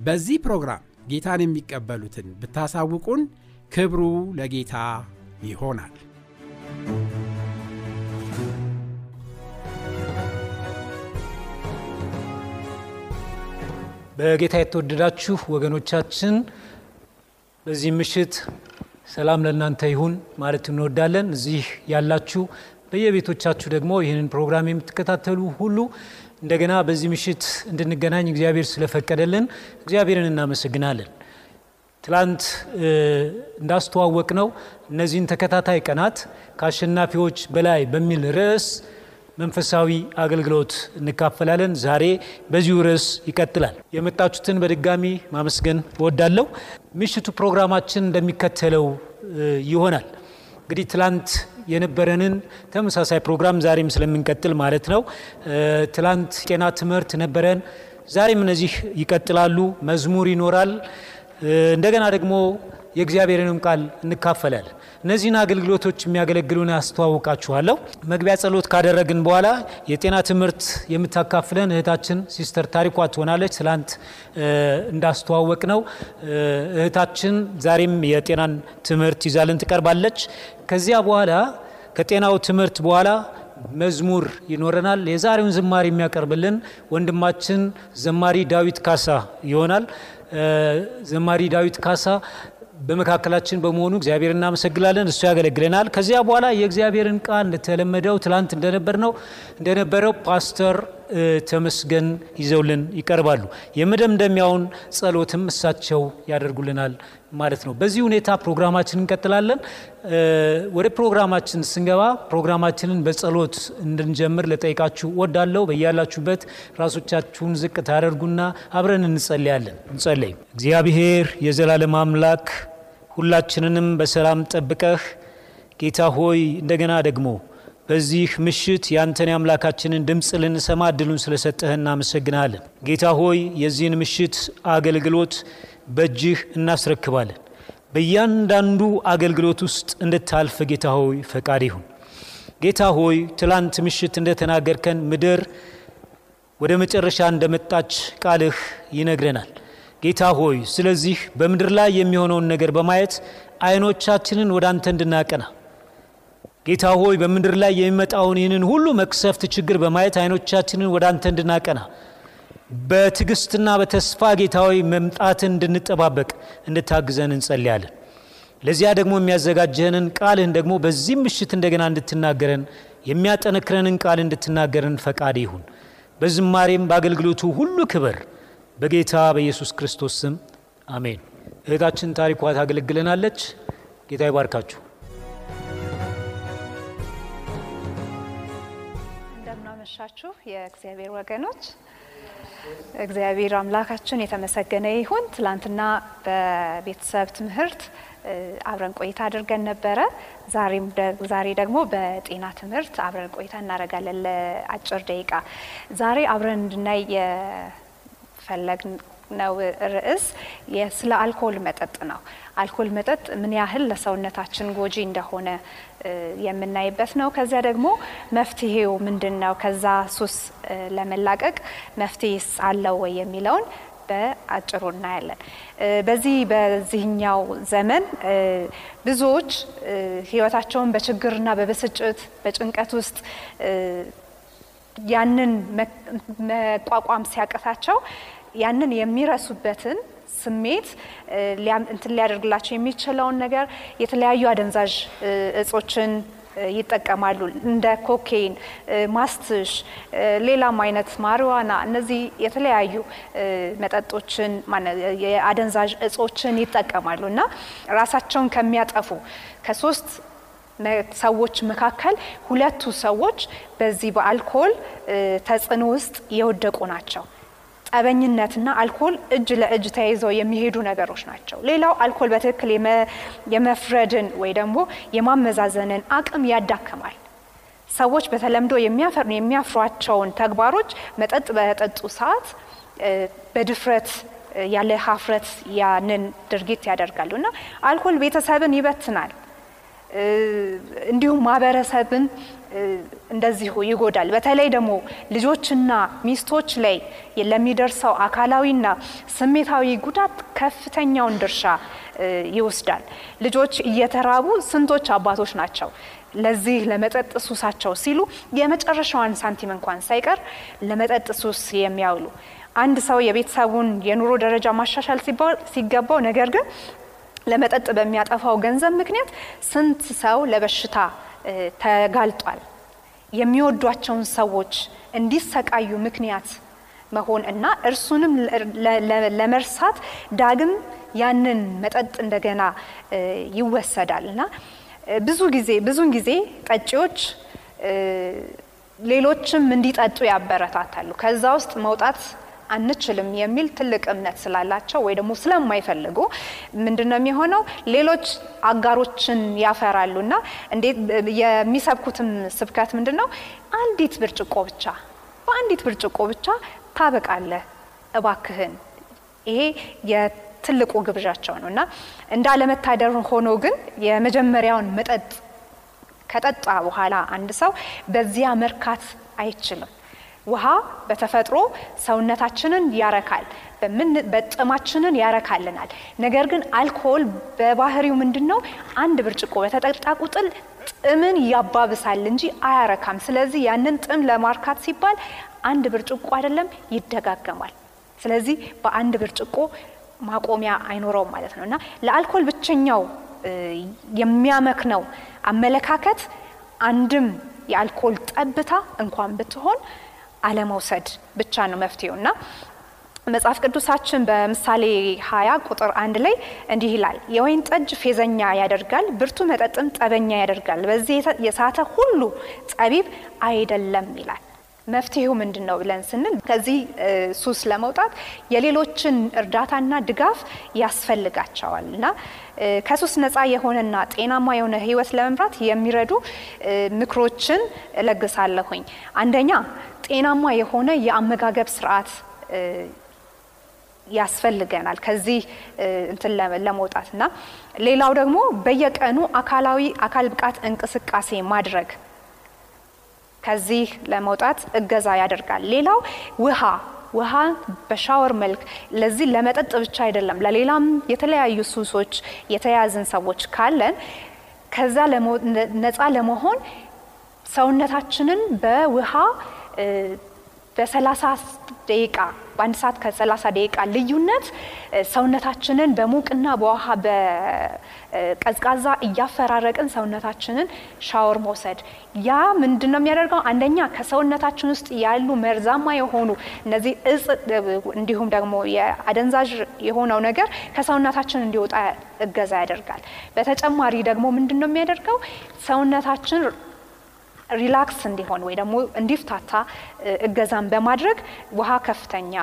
በዚህ ፕሮግራም ጌታን የሚቀበሉትን ብታሳውቁን ክብሩ ለጌታ ይሆናል። በጌታ የተወደዳችሁ ወገኖቻችን በዚህ ምሽት ሰላም ለእናንተ ይሁን ማለት እንወዳለን። እዚህ ያላችሁ በየቤቶቻችሁ ደግሞ ይህንን ፕሮግራም የምትከታተሉ ሁሉ እንደገና በዚህ ምሽት እንድንገናኝ እግዚአብሔር ስለፈቀደልን እግዚአብሔርን እናመሰግናለን። ትላንት እንዳስተዋወቅ ነው እነዚህን ተከታታይ ቀናት ከአሸናፊዎች በላይ በሚል ርዕስ መንፈሳዊ አገልግሎት እንካፈላለን። ዛሬ በዚሁ ርዕስ ይቀጥላል። የመጣችሁትን በድጋሚ ማመስገን እወዳለሁ። ምሽቱ ፕሮግራማችን እንደሚከተለው ይሆናል። እንግዲህ ትላንት የነበረንን ተመሳሳይ ፕሮግራም ዛሬም ስለምንቀጥል ማለት ነው። ትላንት ጤና ትምህርት ነበረን። ዛሬም እነዚህ ይቀጥላሉ። መዝሙር ይኖራል። እንደገና ደግሞ የእግዚአብሔርንም ቃል እንካፈላለን። እነዚህን አገልግሎቶች የሚያገለግሉን አስተዋውቃችኋለሁ። መግቢያ ጸሎት ካደረግን በኋላ የጤና ትምህርት የምታካፍለን እህታችን ሲስተር ታሪኳ ትሆናለች። ትላንት እንዳስተዋወቅ ነው እህታችን ዛሬም የጤናን ትምህርት ይዛልን ትቀርባለች። ከዚያ በኋላ ከጤናው ትምህርት በኋላ መዝሙር ይኖረናል። የዛሬውን ዝማሬ የሚያቀርብልን ወንድማችን ዘማሪ ዳዊት ካሳ ይሆናል። ዘማሪ ዳዊት ካሳ በመካከላችን በመሆኑ እግዚአብሔር እናመሰግናለን። እሱ ያገለግለናል። ከዚያ በኋላ የእግዚአብሔርን ቃል እንደተለመደው ትላንት እንደነበር ነው እንደነበረው ፓስተር ተመስገን ይዘውልን ይቀርባሉ። የመደምደሚያውን ጸሎትም እሳቸው ያደርጉልናል ማለት ነው። በዚህ ሁኔታ ፕሮግራማችን እንቀጥላለን። ወደ ፕሮግራማችን ስንገባ ፕሮግራማችንን በጸሎት እንድንጀምር ልጠይቃችሁ ወዳለው በያላችሁበት ራሶቻችሁን ዝቅ ታደርጉና አብረን እንጸልያለን። እንጸለይ። እግዚአብሔር የዘላለም አምላክ ሁላችንንም በሰላም ጠብቀህ ጌታ ሆይ እንደገና ደግሞ በዚህ ምሽት ያንተን የአምላካችንን ድምፅ ልንሰማ እድሉን ስለሰጠህ እናመሰግናለን። ጌታ ሆይ የዚህን ምሽት አገልግሎት በእጅህ እናስረክባለን። በእያንዳንዱ አገልግሎት ውስጥ እንድታልፍ ጌታ ሆይ ፈቃድ ይሁን። ጌታ ሆይ ትላንት ምሽት እንደተናገርከን ምድር ወደ መጨረሻ እንደመጣች ቃልህ ይነግረናል። ጌታ ሆይ ስለዚህ በምድር ላይ የሚሆነውን ነገር በማየት አይኖቻችንን ወደ አንተ እንድናቀና ጌታ ሆይ በምድር ላይ የሚመጣውን ይህንን ሁሉ መቅሰፍት ችግር በማየት አይኖቻችንን ወደ አንተ እንድናቀና በትዕግስትና በተስፋ ጌታ መምጣትን እንድንጠባበቅ እንድታግዘን እንጸልያለን። ለዚያ ደግሞ የሚያዘጋጀንን ቃልህን ደግሞ በዚህም ምሽት እንደገና እንድትናገረን የሚያጠነክረንን ቃል እንድትናገረን ፈቃድ ይሁን። በዝማሬም በአገልግሎቱ ሁሉ ክብር በጌታ በኢየሱስ ክርስቶስ ስም አሜን። እህታችን ታሪኳ ታገለግለናለች። ጌታ ይባርካችሁ። እንደምናመሻችሁ የእግዚአብሔር ወገኖች፣ እግዚአብሔር አምላካችን የተመሰገነ ይሁን። ትላንትና በቤተሰብ ትምህርት አብረን ቆይታ አድርገን ነበረ። ዛሬ ደግሞ በጤና ትምህርት አብረን ቆይታ እናደርጋለን ለአጭር ደቂቃ። ዛሬ አብረን እንድናይ የፈለግን ነው ርዕስ ስለ አልኮል መጠጥ ነው። አልኮል መጠጥ ምን ያህል ለሰውነታችን ጎጂ እንደሆነ የምናይበት ነው። ከዚያ ደግሞ መፍትሄው ምንድን ነው? ከዛ ሱስ ለመላቀቅ መፍትሄስ አለው ወይ የሚለውን በአጭሩ እናያለን። በዚህ በዚህኛው ዘመን ብዙዎች ሕይወታቸውን በችግርና በብስጭት በጭንቀት ውስጥ ያንን መቋቋም ሲያቅታቸው ያንን የሚረሱበትን ስሜት እንትን ሊያደርግላቸው የሚችለውን ነገር የተለያዩ አደንዛዥ እጾችን ይጠቀማሉ። እንደ ኮኬይን፣ ማስትሽ፣ ሌላም አይነት ማሪዋና፣ እነዚህ የተለያዩ መጠጦችን የአደንዛዥ እጾችን ይጠቀማሉ እና ራሳቸውን ከሚያጠፉ ከሶስት ሰዎች መካከል ሁለቱ ሰዎች በዚህ በአልኮል ተጽዕኖ ውስጥ የወደቁ ናቸው። ጠበኝነትና አልኮል እጅ ለእጅ ተያይዘው የሚሄዱ ነገሮች ናቸው። ሌላው አልኮል በትክክል የመፍረድን ወይ ደግሞ የማመዛዘንን አቅም ያዳክማል። ሰዎች በተለምዶ የሚያፍሯቸውን ተግባሮች መጠጥ በጠጡ ሰዓት በድፍረት ያለ ሀፍረት ያንን ድርጊት ያደርጋሉ እና አልኮል ቤተሰብን ይበትናል። እንዲሁም ማህበረሰብን እንደዚሁ ይጎዳል። በተለይ ደግሞ ልጆችና ሚስቶች ላይ ለሚደርሰው አካላዊና ስሜታዊ ጉዳት ከፍተኛውን ድርሻ ይወስዳል። ልጆች እየተራቡ ስንቶች አባቶች ናቸው ለዚህ ለመጠጥ ሱሳቸው ሲሉ የመጨረሻዋን ሳንቲም እንኳን ሳይቀር ለመጠጥ ሱስ የሚያውሉ አንድ ሰው የቤተሰቡን የኑሮ ደረጃ ማሻሻል ሲገባው ነገር ግን ለመጠጥ በሚያጠፋው ገንዘብ ምክንያት ስንት ሰው ለበሽታ ተጋልጧል። የሚወዷቸውን ሰዎች እንዲሰቃዩ ምክንያት መሆን እና እርሱንም ለመርሳት ዳግም ያንን መጠጥ እንደገና ይወሰዳል እና ብዙ ጊዜ ብዙውን ጊዜ ጠጪዎች ሌሎችም እንዲጠጡ ያበረታታሉ። ከዛ ውስጥ መውጣት አንችልም የሚል ትልቅ እምነት ስላላቸው ወይ ደግሞ ስለማይፈልጉ ምንድን ነው የሚሆነው? ሌሎች አጋሮችን ያፈራሉ እና እንዴት የሚሰብኩትም ስብከት ምንድን ነው? አንዲት ብርጭቆ ብቻ በአንዲት ብርጭቆ ብቻ ታበቃለህ እባክህን። ይሄ የትልቁ ግብዣቸው ነው እና እንዳለመታደር ሆኖ ግን የመጀመሪያውን መጠጥ ከጠጣ በኋላ አንድ ሰው በዚያ መርካት አይችልም። ውሃ በተፈጥሮ ሰውነታችንን ያረካል፣ በጥማችንን ያረካልናል። ነገር ግን አልኮል በባህሪው ምንድን ነው? አንድ ብርጭቆ በተጠጣ ቁጥር ጥምን ያባብሳል እንጂ አያረካም። ስለዚህ ያንን ጥም ለማርካት ሲባል አንድ ብርጭቆ አይደለም ይደጋገማል። ስለዚህ በአንድ ብርጭቆ ማቆሚያ አይኖረውም ማለት ነው እና ለአልኮል ብቸኛው የሚያመክነው አመለካከት አንድም የአልኮል ጠብታ እንኳን ብትሆን አለመውሰድ ብቻ ነው መፍትሄው እና መጽሐፍ ቅዱሳችን በምሳሌ ሀያ ቁጥር አንድ ላይ እንዲህ ይላል፣ የወይን ጠጅ ፌዘኛ ያደርጋል፣ ብርቱ መጠጥም ጠበኛ ያደርጋል፣ በዚህ የሳተ ሁሉ ጠቢብ አይደለም ይላል። መፍትሄው ምንድን ነው ብለን ስንል ከዚህ ሱስ ለመውጣት የሌሎችን እርዳታና ድጋፍ ያስፈልጋቸዋል እና ከሱስ ነፃ የሆነና ጤናማ የሆነ ሕይወት ለመምራት የሚረዱ ምክሮችን እለግሳለሁኝ። አንደኛ ጤናማ የሆነ የአመጋገብ ስርዓት ያስፈልገናል ከዚህ እንትን ለመውጣት እና ሌላው ደግሞ በየቀኑ አካላዊ አካል ብቃት እንቅስቃሴ ማድረግ ከዚህ ለመውጣት እገዛ ያደርጋል። ሌላው ውሃ ውሃ በሻወር መልክ ለዚህ ለመጠጥ ብቻ አይደለም፣ ለሌላም የተለያዩ ሱሶች የተያዝን ሰዎች ካለን ከዛ ነፃ ለመሆን ሰውነታችንን በውሃ በሰላሳ ደቂቃ በአንድ ሰዓት ከሰላሳ ደቂቃ ልዩነት ሰውነታችንን በሙቅና በውሃ በቀዝቃዛ እያፈራረቅን ሰውነታችንን ሻወር መውሰድ ያ ምንድን ነው የሚያደርገው? አንደኛ ከሰውነታችን ውስጥ ያሉ መርዛማ የሆኑ እነዚህ እጽ እንዲሁም ደግሞ የአደንዛዥ የሆነው ነገር ከሰውነታችን እንዲወጣ እገዛ ያደርጋል። በተጨማሪ ደግሞ ምንድን ነው የሚያደርገው ሰውነታችን relax እንዲሆን ወይ ደግሞ እንዲፍታታ እገዛን በማድረግ ውሃ ከፍተኛ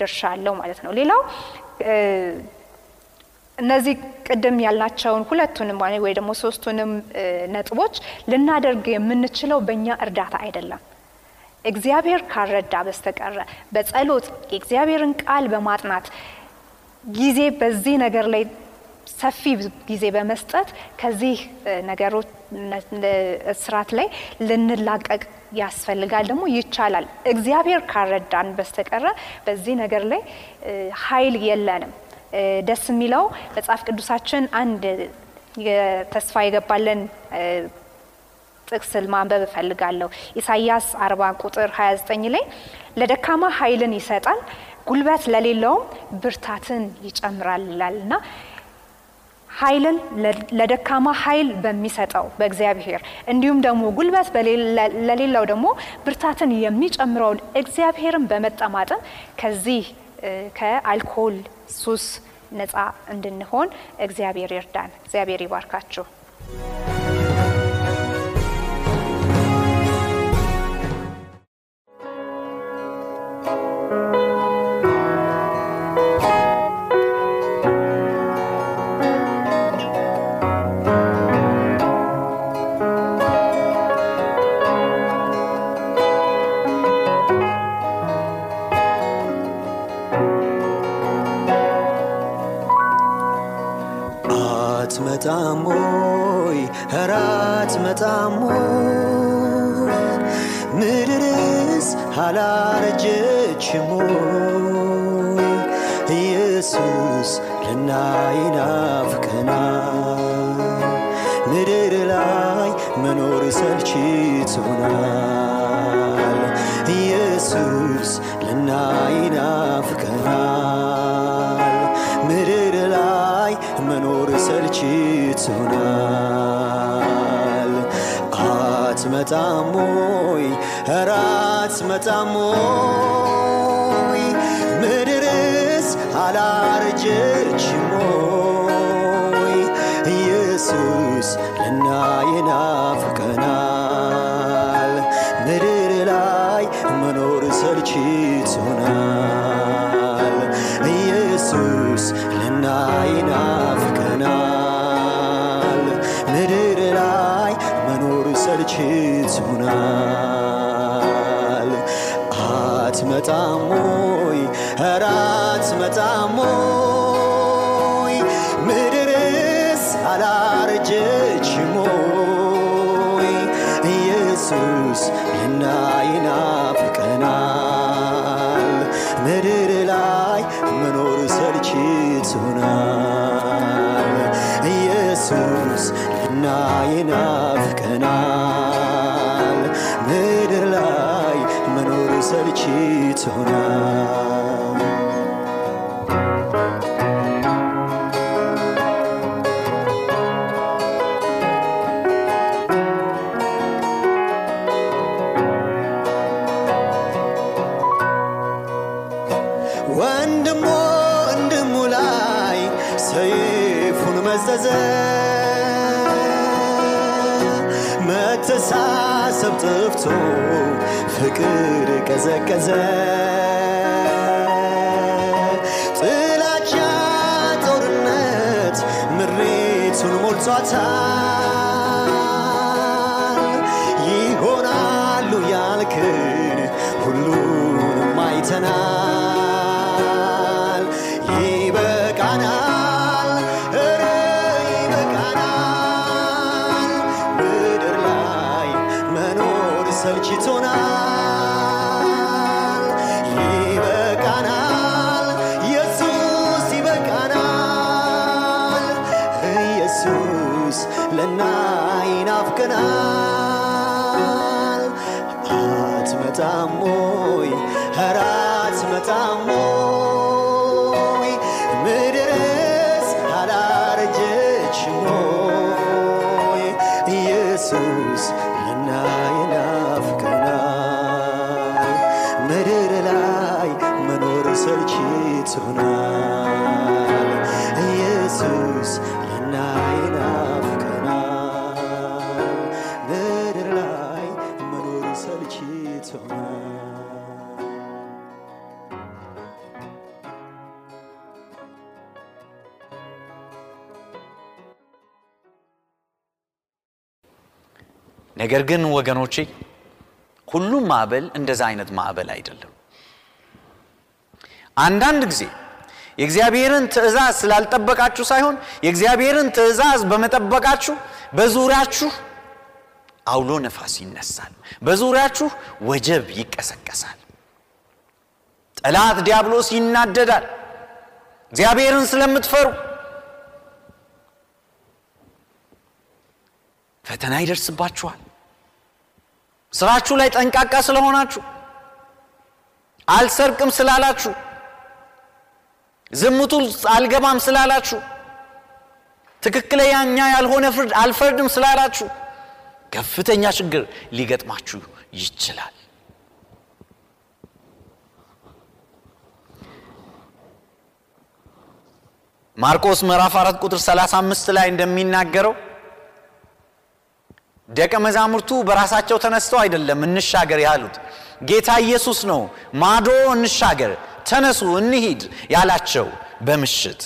ድርሻ አለው ማለት ነው። ሌላው እነዚህ ቅድም ያልናቸውን ሁለቱንም ወይ ደግሞ ሶስቱንም ነጥቦች ልናደርግ የምንችለው በእኛ እርዳታ አይደለም። እግዚአብሔር ካረዳ በስተቀረ በጸሎት የእግዚአብሔርን ቃል በማጥናት ጊዜ በዚህ ነገር ላይ ሰፊ ጊዜ በመስጠት ከዚህ ነገሮች እስራት ላይ ልንላቀቅ ያስፈልጋል። ደግሞ ይቻላል። እግዚአብሔር ካረዳን በስተቀረ በዚህ ነገር ላይ ኃይል የለንም። ደስ የሚለው መጽሐፍ ቅዱሳችን አንድ ተስፋ የገባለን ጥቅስ ማንበብ እፈልጋለሁ። ኢሳይያስ 40 ቁጥር 29 ላይ ለደካማ ኃይልን ይሰጣል፣ ጉልበት ለሌለውም ብርታትን ይጨምራል ይላል እና ኃይልን ለደካማ ኃይል በሚሰጠው በእግዚአብሔር እንዲሁም ደግሞ ጉልበት ለሌለው ደግሞ ብርታትን የሚጨምረውን እግዚአብሔርን በመጠማጠን ከዚህ ከአልኮል ሱስ ነፃ እንድንሆን እግዚአብሔር ይርዳን። እግዚአብሔር ይባርካችሁ። ምድር ላይ መኖር ሰልችቶናል ኢየሱስ ልናይ ናፍቀናል ምድር ላይ መኖር ሰልችቶናል አትመጣም ወይ ኧረ አትመጣም ወይ ምድርስ አላረጀችም ወይ ኢየሱስ ልናይ ናፍቀናል ምድር ላይ መኖር ሰልችቶናል ኢየሱስ ልናይ ናፍቀናል ምድር ላይ መኖር ሰልችቶናል አትመጣም ወይ? ኧረ አትመጣም ኢየሱስ ልናይ ናፍቀናል ምድር ላይ መኖር ሰልችቶናል መተሳሰብ ጠፍቶ ፍቅር ቀዘቀዘ። ጥላቻ ጦርነት ምሬቱን ሞልቷታል። ይሆናሉ ያልክን ሁሉንም አይተናል ናፍቀናል አትመጣም ወይ ኧረ አትመጣም ወይ ምድርስ አላረጀችም ወይ ኢየሱስ ነገር ግን ወገኖቼ ሁሉም ማዕበል እንደዛ አይነት ማዕበል አይደለም። አንዳንድ ጊዜ የእግዚአብሔርን ትእዛዝ ስላልጠበቃችሁ ሳይሆን የእግዚአብሔርን ትእዛዝ በመጠበቃችሁ በዙሪያችሁ አውሎ ነፋስ ይነሳል። በዙሪያችሁ ወጀብ ይቀሰቀሳል። ጠላት ዲያብሎስ ይናደዳል። እግዚአብሔርን ስለምትፈሩ ፈተና ይደርስባችኋል። ስራችሁ ላይ ጠንቃቃ ስለሆናችሁ፣ አልሰርቅም ስላላችሁ፣ ዝሙቱ አልገባም ስላላችሁ፣ ትክክለኛ ያልሆነ ፍርድ አልፈርድም ስላላችሁ ከፍተኛ ችግር ሊገጥማችሁ ይችላል። ማርቆስ ምዕራፍ 4 ቁጥር 35 ላይ እንደሚናገረው ደቀ መዛሙርቱ በራሳቸው ተነስተው አይደለም እንሻገር ያሉት፣ ጌታ ኢየሱስ ነው ማዶ እንሻገር፣ ተነሱ እንሂድ ያላቸው በምሽት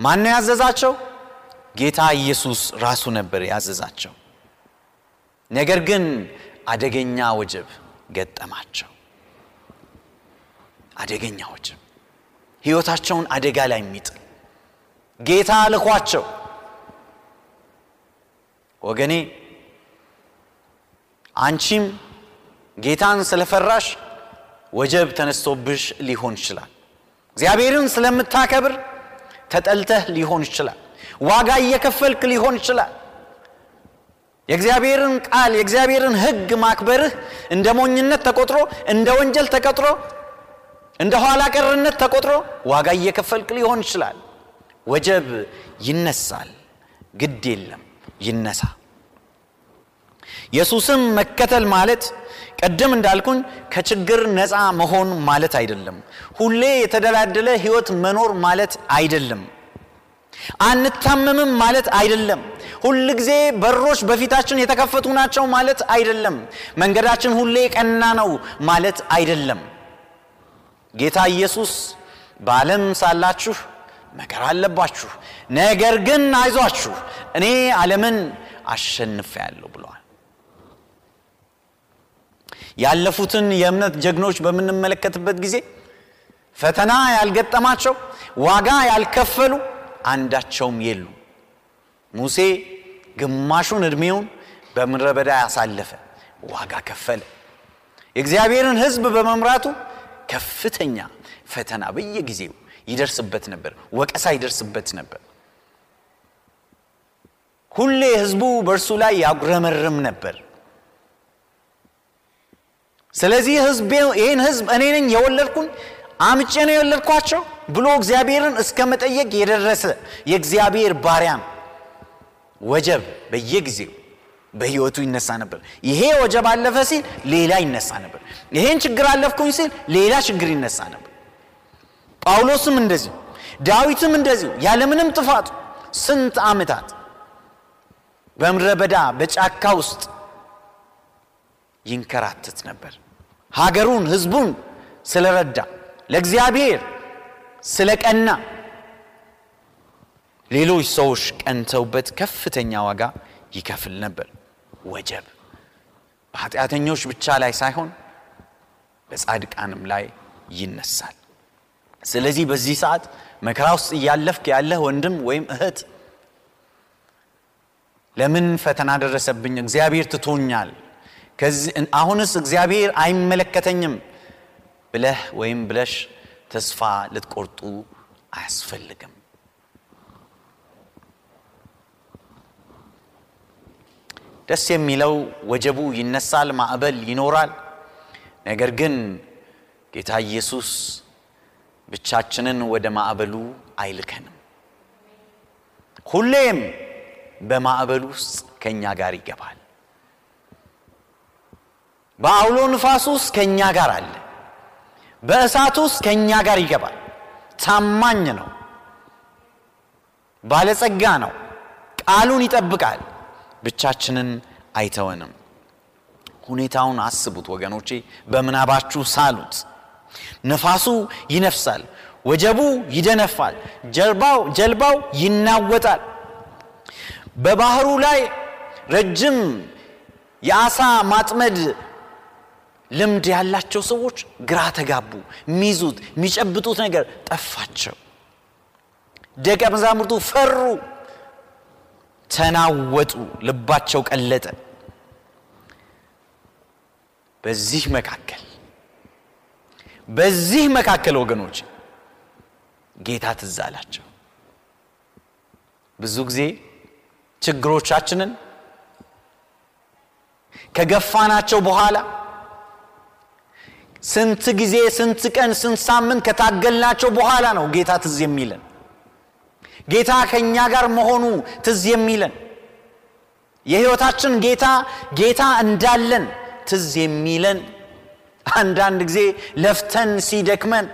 ማን ያዘዛቸው? ጌታ ኢየሱስ ራሱ ነበር ያዘዛቸው። ነገር ግን አደገኛ ወጀብ ገጠማቸው። አደገኛ ወጀብ ሕይወታቸውን አደጋ ላይ የሚጥል ጌታ ልኳቸው። ወገኔ አንቺም ጌታን ስለፈራሽ ወጀብ ተነስቶብሽ ሊሆን ይችላል። እግዚአብሔርን ስለምታከብር ተጠልተህ ሊሆን ይችላል። ዋጋ እየከፈልክ ሊሆን ይችላል። የእግዚአብሔርን ቃል የእግዚአብሔርን ሕግ ማክበርህ እንደ ሞኝነት ተቆጥሮ እንደ ወንጀል ተቆጥሮ እንደ ኋላ ቀርነት ተቆጥሮ ዋጋ እየከፈልክ ሊሆን ይችላል። ወጀብ ይነሳል። ግድ የለም ይነሳ። ኢየሱስም መከተል ማለት ቀደም እንዳልኩኝ ከችግር ነፃ መሆን ማለት አይደለም። ሁሌ የተደላደለ ህይወት መኖር ማለት አይደለም። አንታመምም ማለት አይደለም። ሁል ጊዜ በሮች በፊታችን የተከፈቱ ናቸው ማለት አይደለም። መንገዳችን ሁሌ ቀና ነው ማለት አይደለም። ጌታ ኢየሱስ በዓለም ሳላችሁ መከራ አለባችሁ፣ ነገር ግን አይዟችሁ እኔ ዓለምን አሸንፌአለሁ ብለዋል። ያለፉትን የእምነት ጀግኖች በምንመለከትበት ጊዜ ፈተና ያልገጠማቸው ዋጋ ያልከፈሉ አንዳቸውም የሉ። ሙሴ ግማሹን ዕድሜውን በምድረ በዳ ያሳለፈ ዋጋ ከፈለ። የእግዚአብሔርን ሕዝብ በመምራቱ ከፍተኛ ፈተና በየጊዜው ይደርስበት ነበር፣ ወቀሳ ይደርስበት ነበር። ሁሌ ሕዝቡ በእርሱ ላይ ያጉረመርም ነበር። ስለዚህ ህዝብ ይህን ህዝብ እኔ ነኝ የወለድኩኝ አምጬ ነው የወለድኳቸው ብሎ እግዚአብሔርን እስከ መጠየቅ የደረሰ የእግዚአብሔር ባሪያም ወጀብ በየጊዜው በህይወቱ ይነሳ ነበር። ይሄ ወጀብ አለፈ ሲል ሌላ ይነሳ ነበር። ይሄን ችግር አለፍኩኝ ሲል ሌላ ችግር ይነሳ ነበር። ጳውሎስም እንደዚሁ፣ ዳዊትም እንደዚሁ ያለምንም ጥፋቱ ስንት ዓመታት በምድረ በዳ በጫካ ውስጥ ይንከራተት ነበር። ሀገሩን ህዝቡን ስለረዳ ለእግዚአብሔር ስለቀና ሌሎች ሰዎች ቀንተውበት ከፍተኛ ዋጋ ይከፍል ነበር። ወጀብ በኃጢአተኞች ብቻ ላይ ሳይሆን በጻድቃንም ላይ ይነሳል። ስለዚህ በዚህ ሰዓት መከራ ውስጥ እያለፍክ ያለህ ወንድም ወይም እህት ለምን ፈተና ደረሰብኝ? እግዚአብሔር ትቶኛል አሁንስ እግዚአብሔር አይመለከተኝም ብለህ ወይም ብለሽ ተስፋ ልትቆርጡ አያስፈልግም። ደስ የሚለው ወጀቡ ይነሳል፣ ማዕበል ይኖራል። ነገር ግን ጌታ ኢየሱስ ብቻችንን ወደ ማዕበሉ አይልከንም። ሁሌም በማዕበሉ ውስጥ ከእኛ ጋር ይገባል። በአውሎ ንፋስ ውስጥ ከእኛ ጋር አለ። በእሳት ውስጥ ከእኛ ጋር ይገባል። ታማኝ ነው። ባለጸጋ ነው። ቃሉን ይጠብቃል። ብቻችንን አይተወንም። ሁኔታውን አስቡት ወገኖቼ፣ በምናባችሁ ሳሉት። ነፋሱ ይነፍሳል፣ ወጀቡ ይደነፋል፣ ጀልባው ጀልባው ይናወጣል። በባህሩ ላይ ረጅም የአሳ ማጥመድ ልምድ ያላቸው ሰዎች ግራ ተጋቡ። የሚይዙት የሚጨብጡት ነገር ጠፋቸው። ደቀ መዛሙርቱ ፈሩ፣ ተናወጡ፣ ልባቸው ቀለጠ። በዚህ መካከል በዚህ መካከል ወገኖች ጌታ ትዝ አላቸው። ብዙ ጊዜ ችግሮቻችንን ከገፋናቸው በኋላ ስንት ጊዜ ስንት ቀን ስንት ሳምንት ከታገልናቸው በኋላ ነው ጌታ ትዝ የሚለን። ጌታ ከእኛ ጋር መሆኑ ትዝ የሚለን። የህይወታችን ጌታ ጌታ እንዳለን ትዝ የሚለን አንዳንድ ጊዜ ለፍተን ሲደክመን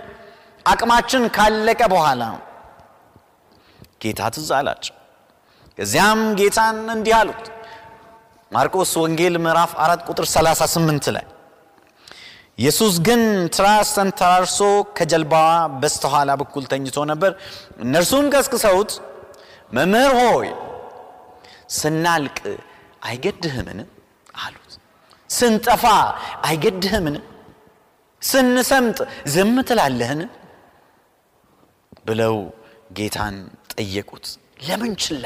አቅማችን ካለቀ በኋላ ነው። ጌታ ትዝ አላቸው። ከዚያም ጌታን እንዲህ አሉት። ማርቆስ ወንጌል ምዕራፍ አራት ቁጥር 38 ላይ ኢየሱስ ግን ትራስ ተንተራርሶ ከጀልባዋ በስተኋላ በኩል ተኝቶ ነበር። እነርሱም ቀስቅሰውት መምህር ሆይ ስናልቅ አይገድህምን? አሉት። ስንጠፋ አይገድህምን ስንሰምጥ ዝም ትላለህን? ብለው ጌታን ጠየቁት። ለምን ችላ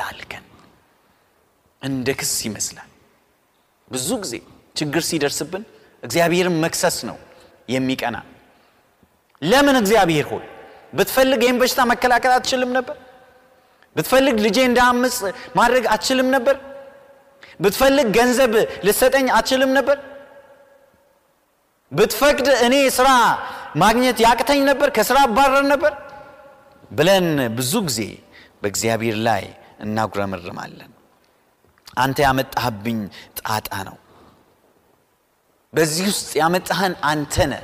እንደ ክስ ይመስላል። ብዙ ጊዜ ችግር ሲደርስብን እግዚአብሔርን መክሰስ ነው የሚቀና። ለምን እግዚአብሔር ሆይ? ብትፈልግ ይህን በሽታ መከላከል አትችልም ነበር? ብትፈልግ ልጄ እንዳምፅ ማድረግ አትችልም ነበር? ብትፈልግ ገንዘብ ልሰጠኝ አትችልም ነበር ብትፈቅድ እኔ ስራ ማግኘት ያቅተኝ ነበር ከስራ አባረር ነበር ብለን ብዙ ጊዜ በእግዚአብሔር ላይ እናጉረመርማለን። አንተ ያመጣህብኝ ጣጣ ነው። በዚህ ውስጥ ያመጣህን አንተ ነህ።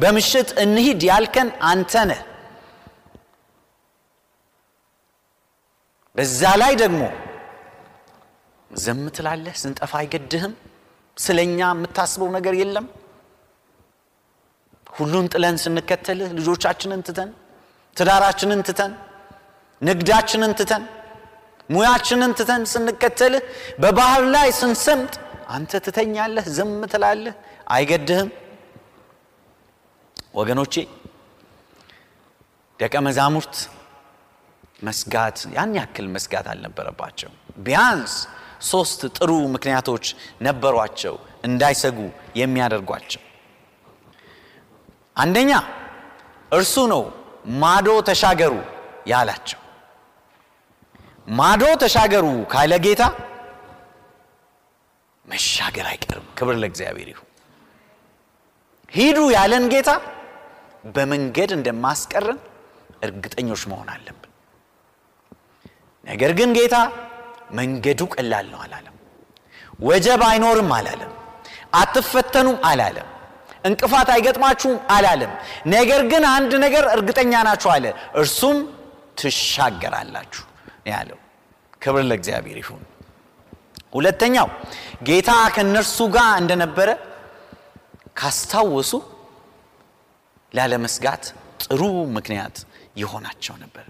በምሽት እንሂድ ያልከን አንተ ነህ። በዛ ላይ ደግሞ ዝም ትላለህ ስንጠፋ አይገድህም። ስለኛ የምታስበው ነገር የለም ሁሉን ጥለን ስንከተልህ ልጆቻችንን ትተን ትዳራችንን ትተን ንግዳችንን ትተን ሙያችንን ትተን ስንከተልህ በባህር ላይ ስንሰምጥ አንተ ትተኛለህ ዝም ትላለህ አይገድህም። ወገኖቼ ደቀ መዛሙርት መስጋት ያን ያክል መስጋት አልነበረባቸው። ቢያንስ ሶስት ጥሩ ምክንያቶች ነበሯቸው እንዳይሰጉ የሚያደርጓቸው አንደኛ እርሱ ነው ማዶ ተሻገሩ ያላቸው። ማዶ ተሻገሩ ካለ ጌታ መሻገር አይቀርም። ክብር ለእግዚአብሔር ይሁን። ሂዱ ያለን ጌታ በመንገድ እንደማስቀረን እርግጠኞች መሆን አለብን። ነገር ግን ጌታ መንገዱ ቀላል ነው አላለም። ወጀብ አይኖርም አላለም። አትፈተኑም አላለም እንቅፋት አይገጥማችሁም? አላለም። ነገር ግን አንድ ነገር እርግጠኛ ናችሁ አለ። እርሱም ትሻገራላችሁ ያለው። ክብር ለእግዚአብሔር ይሁን። ሁለተኛው ጌታ ከእነርሱ ጋር እንደነበረ ካስታወሱ ላለመስጋት ጥሩ ምክንያት ይሆናቸው ነበር።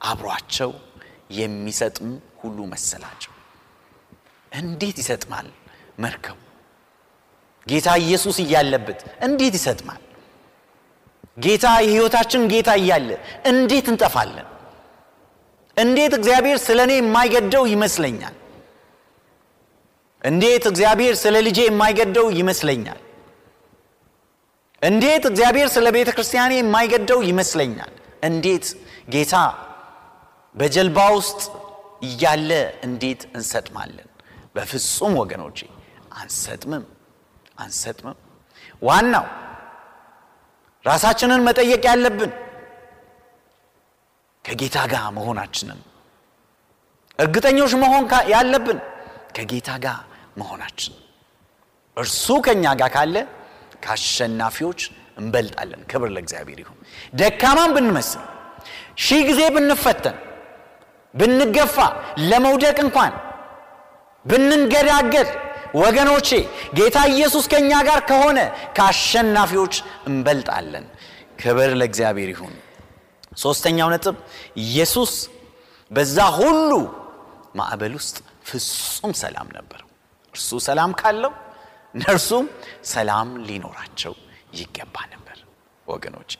አብሯቸው የሚሰጥም ሁሉ መሰላቸው። እንዴት ይሰጥማል? መርከቡ ጌታ ኢየሱስ እያለበት እንዴት ይሰጥማል? ጌታ የህይወታችን ጌታ እያለ እንዴት እንጠፋለን? እንዴት እግዚአብሔር ስለ እኔ የማይገደው ይመስለኛል? እንዴት እግዚአብሔር ስለ ልጄ የማይገደው ይመስለኛል? እንዴት እግዚአብሔር ስለ ቤተ ክርስቲያኔ የማይገደው ይመስለኛል? እንዴት ጌታ በጀልባ ውስጥ እያለ እንዴት እንሰጥማለን? በፍጹም ወገኖቼ አንሰጥምም አንሰጥምም። ዋናው ራሳችንን መጠየቅ ያለብን ከጌታ ጋር መሆናችንን እርግጠኞች መሆን ያለብን ከጌታ ጋር መሆናችን። እርሱ ከኛ ጋር ካለ ከአሸናፊዎች እንበልጣለን። ክብር ለእግዚአብሔር ይሁን። ደካማን ብንመስል ሺህ ጊዜ ብንፈተን ብንገፋ ለመውደቅ እንኳን ብንንገዳገድ ወገኖቼ ጌታ ኢየሱስ ከእኛ ጋር ከሆነ ከአሸናፊዎች እንበልጣለን ክብር ለእግዚአብሔር ይሁን ሶስተኛው ነጥብ ኢየሱስ በዛ ሁሉ ማዕበል ውስጥ ፍጹም ሰላም ነበር። እርሱ ሰላም ካለው እነርሱም ሰላም ሊኖራቸው ይገባ ነበር። ወገኖች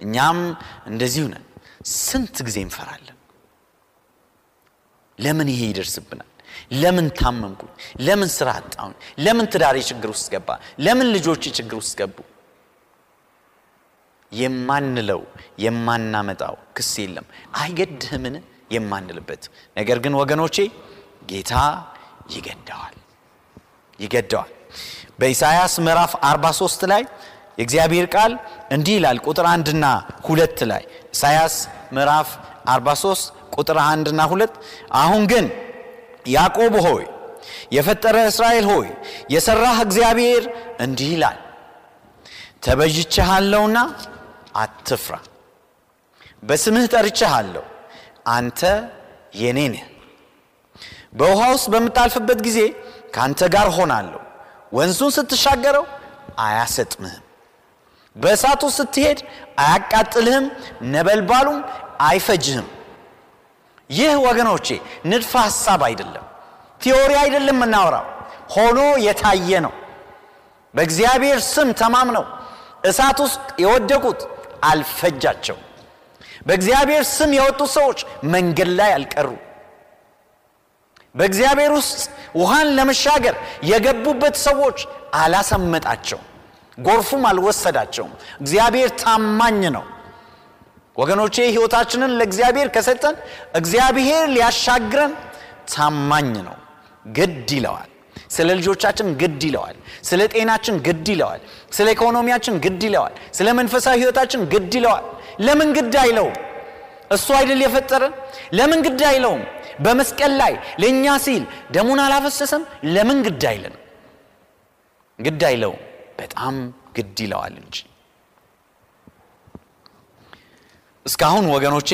እኛም እንደዚሁ ነን። ስንት ጊዜ እንፈራለን። ለምን ይሄ ይደርስብናል? ለምን ታመምኩኝ? ለምን ስራ አጣሁኝ? ለምን ትዳሬ ችግር ውስጥ ገባ? ለምን ልጆች ችግር ውስጥ ገቡ? የማንለው የማናመጣው ክስ የለም። አይገድህምን የማንልበት ነገር ግን ወገኖቼ ጌታ ይገደዋል ይገደዋል። በኢሳይያስ ምዕራፍ 43 ላይ የእግዚአብሔር ቃል እንዲህ ይላል። ቁጥር አንድና ሁለት ላይ ኢሳይያስ ምዕራፍ 43 ቁጥር አንድና ሁለት አሁን ግን ያዕቆብ ሆይ የፈጠረ እስራኤል ሆይ የሠራህ እግዚአብሔር እንዲህ ይላል ተበጅቼሃለሁና አትፍራ፣ በስምህ ጠርቼሃለሁ፣ አንተ የኔ ነህ። በውሃ ውስጥ በምታልፍበት ጊዜ ከአንተ ጋር ሆናለሁ፣ ወንዙን ስትሻገረው አያሰጥምህም፣ በእሳቱ ስትሄድ አያቃጥልህም፣ ነበልባሉም አይፈጅህም። ይህ ወገኖቼ ንድፈ ሐሳብ አይደለም፣ ቲዎሪ አይደለም የምናወራው፣ ሆኖ የታየ ነው። በእግዚአብሔር ስም ተማምነው እሳት ውስጥ የወደቁት አልፈጃቸው። በእግዚአብሔር ስም የወጡ ሰዎች መንገድ ላይ አልቀሩ። በእግዚአብሔር ውስጥ ውሃን ለመሻገር የገቡበት ሰዎች አላሰመጣቸው፣ ጎርፉም አልወሰዳቸውም። እግዚአብሔር ታማኝ ነው። ወገኖቼ ሕይወታችንን ለእግዚአብሔር ከሰጠን እግዚአብሔር ሊያሻግረን ታማኝ ነው። ግድ ይለዋል። ስለ ልጆቻችን ግድ ይለዋል። ስለ ጤናችን ግድ ይለዋል። ስለ ኢኮኖሚያችን ግድ ይለዋል። ስለ መንፈሳዊ ሕይወታችን ግድ ይለዋል። ለምን ግድ አይለውም? እሱ አይደል የፈጠረን? ለምን ግድ አይለውም? በመስቀል ላይ ለእኛ ሲል ደሙን አላፈሰሰም? ለምን ግድ አይለን? ግድ አይለውም። በጣም ግድ ይለዋል እንጂ እስካሁን ወገኖቼ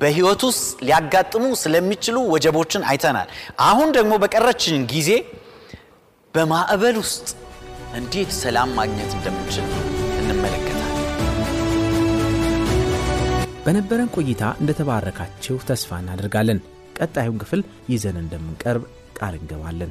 በህይወት ውስጥ ሊያጋጥሙ ስለሚችሉ ወጀቦችን አይተናል። አሁን ደግሞ በቀረችን ጊዜ በማዕበል ውስጥ እንዴት ሰላም ማግኘት እንደምንችል እንመለከታለን። በነበረን ቆይታ እንደተባረካችሁ ተስፋ እናደርጋለን። ቀጣዩን ክፍል ይዘን እንደምንቀርብ ቃል እንገባለን።